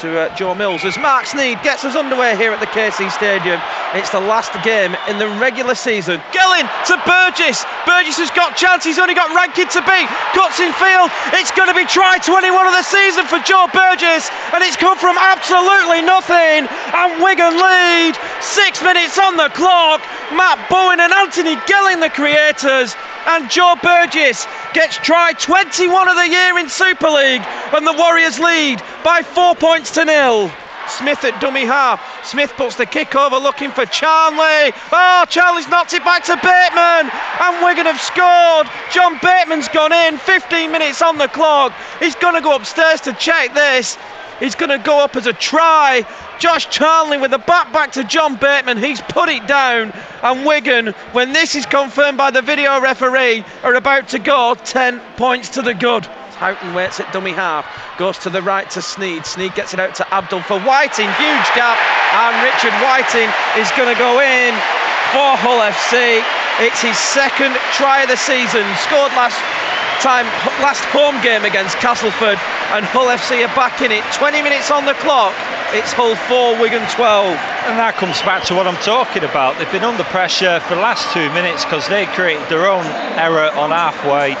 to uh, Joe Mills as Marc Sneyd gets us underway here at the KC Stadium. It's the last game in the regular season. Gelling to Burgess. Burgess has got chance. He's only got Rankin to beat. Cuts in field. It's going to be try 21 of the season for Joe Burgess, and it's come from absolutely nothing. And Wigan lead. Six minutes on the clock. Matt Bowen and Anthony Gelling, the creators, and Joe Burgess gets try 21 of the year in Super League, and the Warriors lead by four points to nil. Smith at dummy half. Smith puts the kick over looking for Charnley. Oh, Charnley's knocked it back to Bateman. And Wigan have scored. John Bateman's gone in. 15 minutes on the clock. He's going to go upstairs to check this. He's going to go up as a try. Josh Charnley with the back back to John Bateman. He's put it down. And Wigan, when this is confirmed by the video referee, are about to go 10 points to the good. Houghton waits at dummy half, goes to the right to Sneyd. Sneyd gets it out to Abdull for Whiting, huge gap, and Richard Whiting is going to go in for Hull FC. It's his second try of the season, scored last time, last home game against Castleford, and Hull FC are back in it. 20 minutes on the clock. It's Hull 4, Wigan 12. And that comes back to what I'm talking about. They've been under pressure for the last two minutes because they created their own error on halfway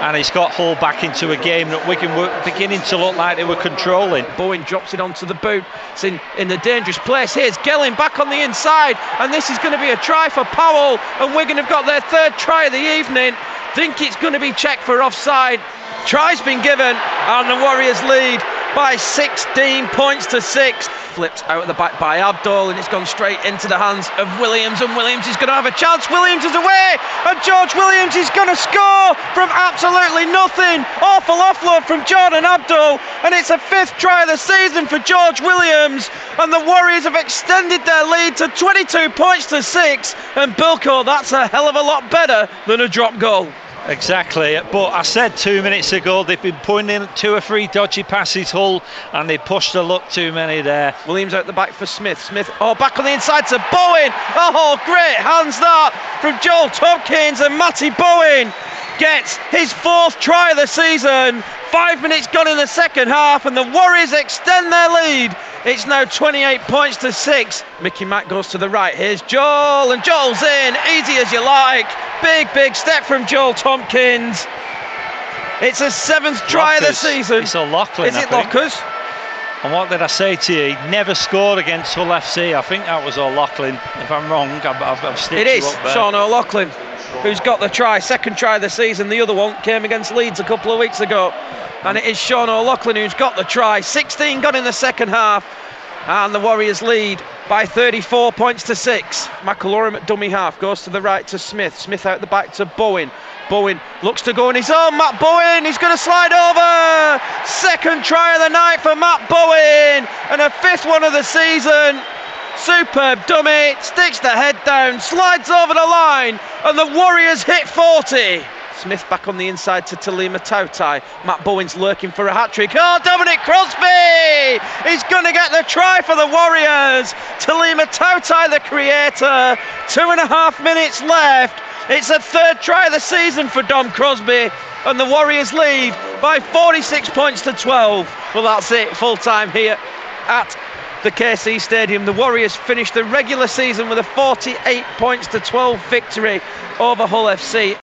and it's got Hull back into a game that Wigan were beginning to look like they were controlling. Bowen drops it onto the boot. It's in, in the dangerous place. Here's Gelling back on the inside, and this is going to be a try for Powell. And Wigan have got their third try of the evening. Think it's going to be checked for offside. Try's been given, and the Warriors lead by 16 points to 6. Flipped out of the back by Abdull, and it's gone straight into the hands of Williams, and Williams is going to have a chance. Williams is away, and George Williams is going to score from absolutely nothing. Awful offload from Jordan Abdull, and it's a fifth try of the season for George Williams, and the Warriors have extended their lead to 22 points to 6. And Bilko, that's a hell of a lot better than a drop goal. Exactly, but I said two minutes ago they've been putting in two or three dodgy passes, Hull, and they pushed a luck too many there. Williams out the back for Smith. Smith, oh, back on the inside to Bowen. Oh, great hands that from Joel Tomkins and Matty Bowen gets his fourth try of the season. Five minutes gone in the second half, and the Warriors extend their lead. It's now 28 points to six. Mickey Mack goes to the right. Here's Joel, and Joel's in, easy as you like. Big, big step from Joel Tomkins. It's a seventh try Lockers. of the season. It's O'Loughlin. Is it Lockers? And what did I say to you? He never scored against Hull FC. I think that was O'Loughlin. If I'm wrong, I've, I've, I've It is Sean O'Loughlin who's got the try, second try of the season. The other one came against Leeds a couple of weeks ago. And it is Sean O'Loughlin who's got the try. 16 got in the second half. And the Warriors lead by 34 points to 6. McIlorum at dummy half goes to the right to Smith. Smith out the back to Bowen. Bowen looks to go on his own. Matt Bowen, he's going to slide over. Second try of the night for Matt Bowen. And a fifth one of the season. Superb dummy, sticks the head down, slides over the line, and the Warriors hit 40. Smith back on the inside to Taulima Tautai. Matt Bowen's lurking for a hat trick. Oh, Dominic Crosby! He's going to get the try for the Warriors. Taulima Tautai, the creator. Two and a half minutes left. It's a third try of the season for Dom Crosby, and the Warriors lead by 46 points to 12. Well, that's it. Full time here at the KC Stadium. The Warriors finished the regular season with a 48 points to 12 victory over Hull FC.